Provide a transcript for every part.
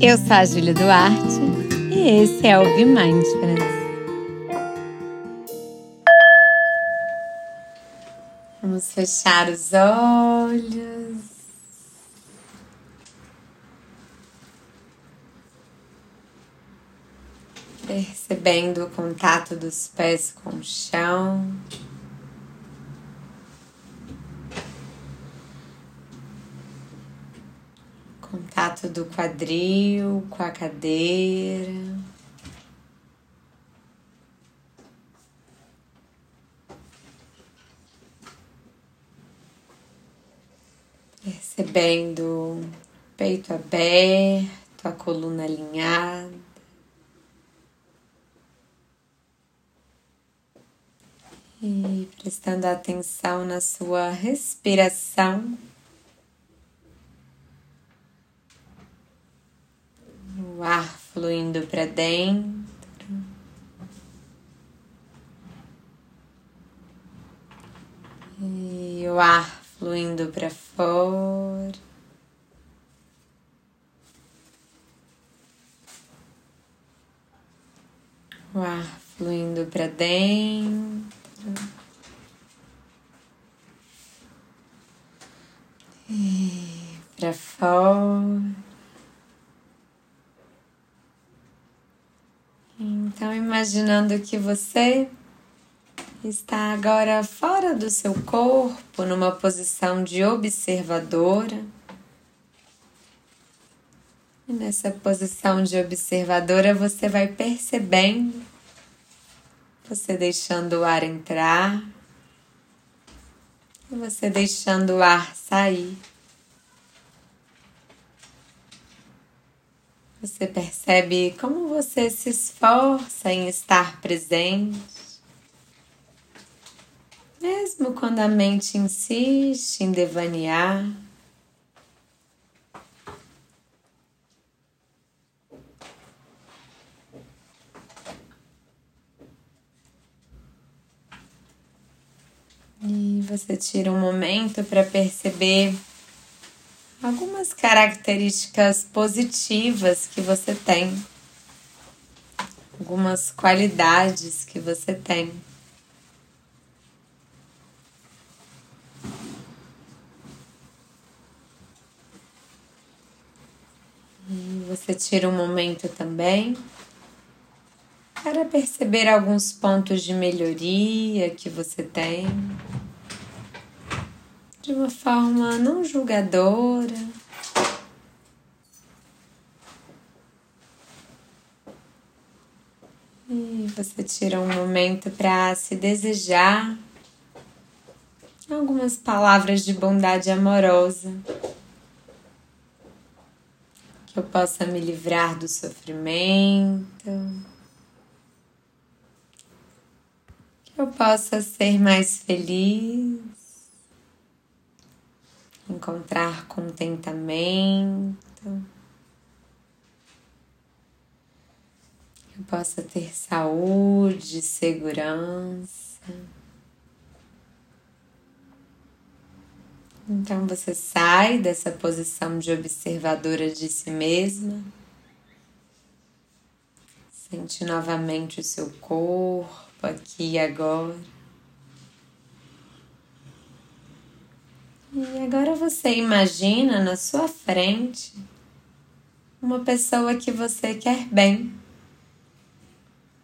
Eu sou a Júlia Duarte e esse é o Be Mindfulness. Vamos fechar os olhos. Percebendo o contato dos pés com o chão. Contato do quadril com a cadeira. Percebendo o peito aberto, a coluna alinhada. E prestando atenção na sua respiração. O ar fluindo para dentro. E o ar fluindo para fora. O ar fluindo para dentro. E para fora. Então, imaginando que você está agora fora do seu corpo, numa posição de observadora. E nessa posição de observadora, você vai percebendo, você deixando o ar entrar, e você deixando o ar sair. Você percebe como você se esforça em estar presente, mesmo quando a mente insiste em devanear. E você tira um momento para perceber algumas características positivas que você tem, algumas qualidades que você tem. Você tira um momento também para perceber alguns pontos de melhoria que você tem de uma forma não julgadora. E você tira um momento para se desejar algumas palavras de bondade amorosa. Que eu possa me livrar do sofrimento. Que eu possa ser mais feliz encontrar contentamento, eu possa ter saúde, segurança. Então você sai dessa posição de observadora de si mesma, sente novamente o seu corpo aqui e agora. E agora você imagina na sua frente uma pessoa que você quer bem.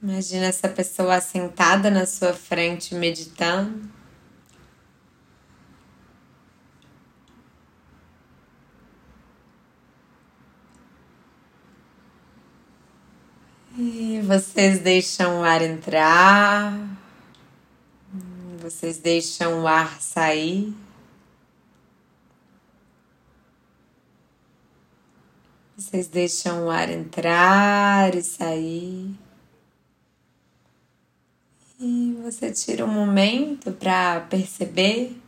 Imagina essa pessoa sentada na sua frente meditando. E vocês deixam o ar entrar, vocês deixam o ar sair. Vocês deixam o ar entrar e sair. E você tira um momento para perceber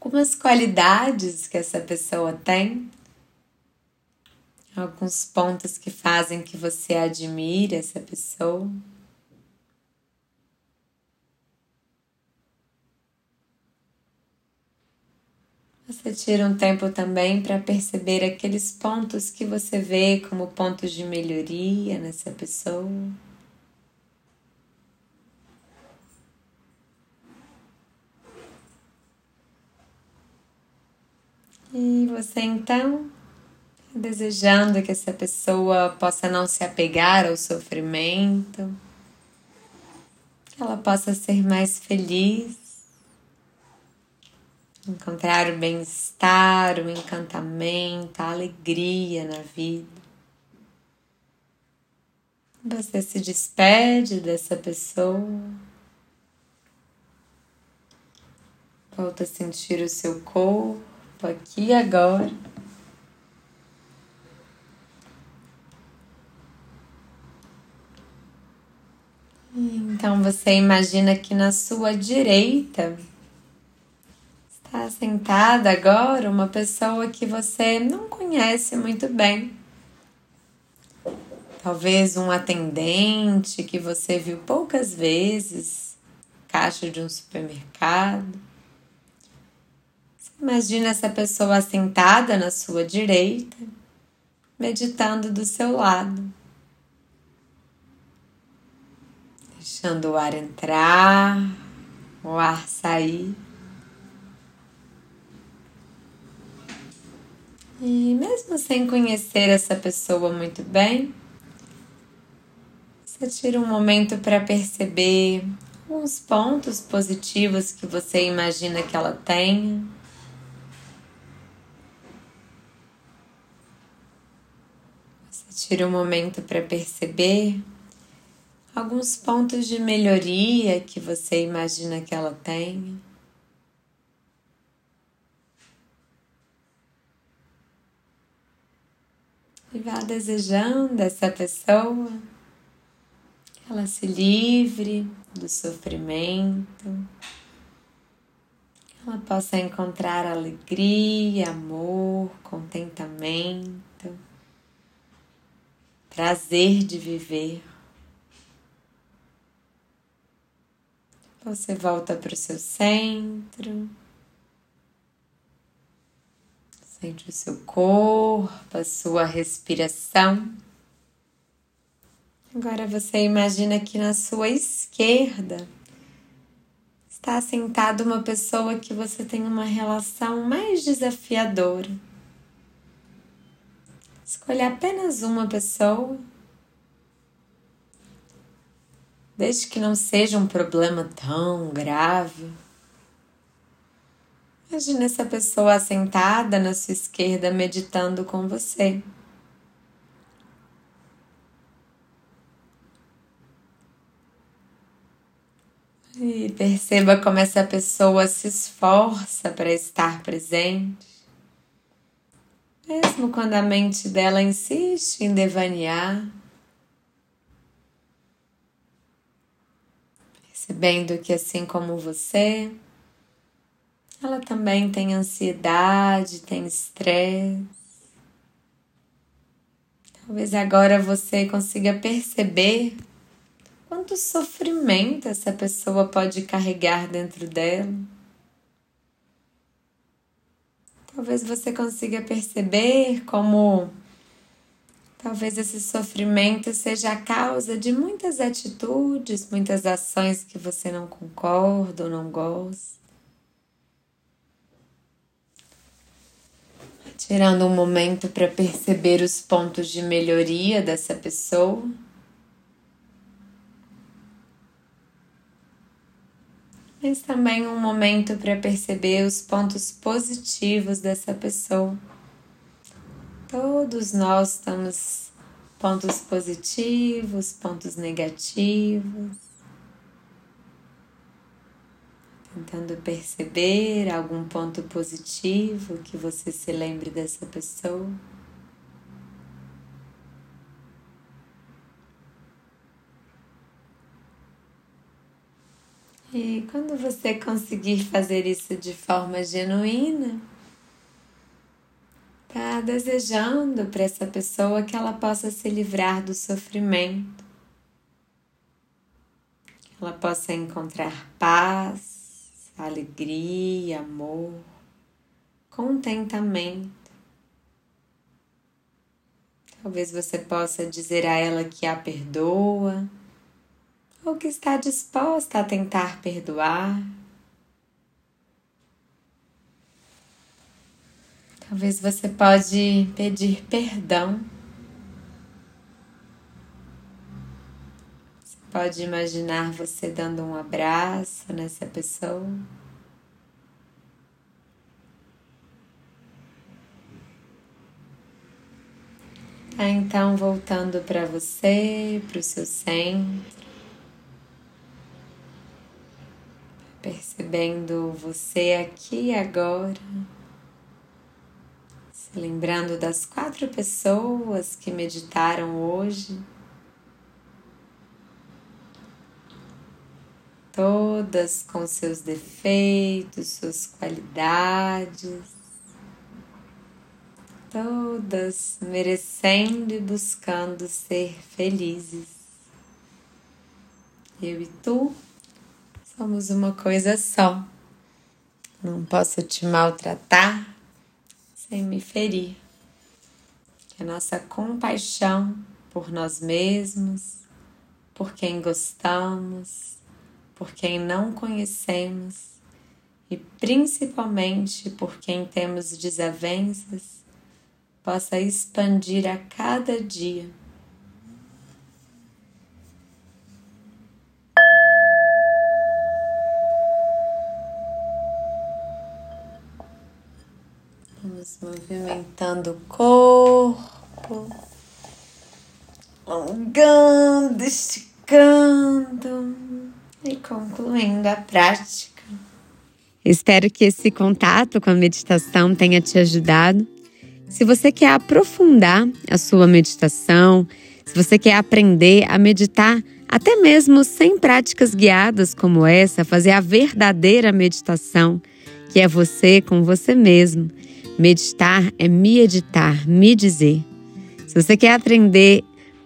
algumas qualidades que essa pessoa tem, alguns pontos que fazem que você admire essa pessoa. Você tira um tempo também para perceber aqueles pontos que você vê como pontos de melhoria nessa pessoa. E você então, desejando que essa pessoa possa não se apegar ao sofrimento, que ela possa ser mais feliz, encontrar o bem-estar, o encantamento, a alegria na vida. Você se despede dessa pessoa. Volta a sentir o seu corpo aqui e agora. Então você imagina que na sua direita está sentada agora uma pessoa que você não conhece muito bem. Talvez um atendente que você viu poucas vezes, caixa de um supermercado Imagina essa pessoa sentada na sua direita, meditando do seu lado. Deixando o ar entrar, o ar sair. E mesmo sem conhecer essa pessoa muito bem, você tira um momento para perceber alguns pontos positivos que você imagina que ela tenha Tire um momento para perceber alguns pontos de melhoria que você imagina que ela tenha. E vá desejando essa pessoa que ela se livre do sofrimento, que ela possa encontrar alegria, amor, contentamento prazer de viver. Você volta para o seu centro, sente o seu corpo, a sua respiração. Agora você imagina que na sua esquerda está sentada uma pessoa que você tem uma relação mais desafiadora. Escolha apenas uma pessoa. Desde que não seja um problema tão grave. Imagine essa pessoa sentada na sua esquerda meditando com você. E perceba como essa pessoa se esforça para estar presente. Mesmo quando a mente dela insiste em devanear, percebendo que assim como você, ela também tem ansiedade, tem estresse. Talvez agora você consiga perceber quanto sofrimento essa pessoa pode carregar dentro dela. Talvez você consiga perceber como talvez esse sofrimento seja a causa de muitas atitudes, muitas ações que você não concorda ou não gosta. Tirando um momento para perceber os pontos de melhoria dessa pessoa. mas também um momento para perceber os pontos positivos dessa pessoa. Todos nós temos pontos positivos, pontos negativos. Tentando perceber algum ponto positivo que você se lembre dessa pessoa. E quando você conseguir fazer isso de forma genuína, tá desejando para essa pessoa que ela possa se livrar do sofrimento, que ela possa encontrar paz, alegria, amor, contentamento. Talvez você possa dizer a ela que a perdoa ou que está disposta a tentar perdoar. Talvez você pode pedir perdão. Você pode imaginar você dando um abraço nessa pessoa. Tá então voltando para você, para o seu centro, percebendo você aqui e agora. Se lembrando das quatro pessoas que meditaram hoje. Todas com seus defeitos, suas qualidades, todas merecendo e buscando ser felizes. Eu e tu somos uma coisa só. Não posso te maltratar, sem me ferir. Que a nossa compaixão por nós mesmos, por quem gostamos, por quem não conhecemos e principalmente por quem temos desavenças, possa expandir a cada dia. Vamos movimentando o corpo, alongando, esticando a prática. Espero que esse contato com a meditação tenha te ajudado. Se você quer aprofundar a sua meditação, se você quer aprender a meditar até mesmo sem práticas guiadas como essa, fazer a verdadeira meditação, que é você com você mesmo Meditar é me editar, me dizer. Se você quer aprender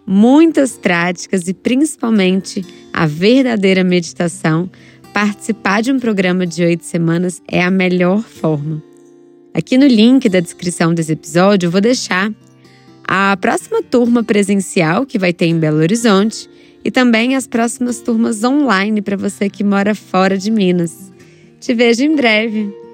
muitas práticas e principalmente a verdadeira meditação, participar de um programa de oito semanas é a melhor forma. Aqui no link da descrição desse episódio eu vou deixar a próxima turma presencial que vai ter em Belo Horizonte e também as próximas turmas online para você que mora fora de Minas. Te vejo em breve!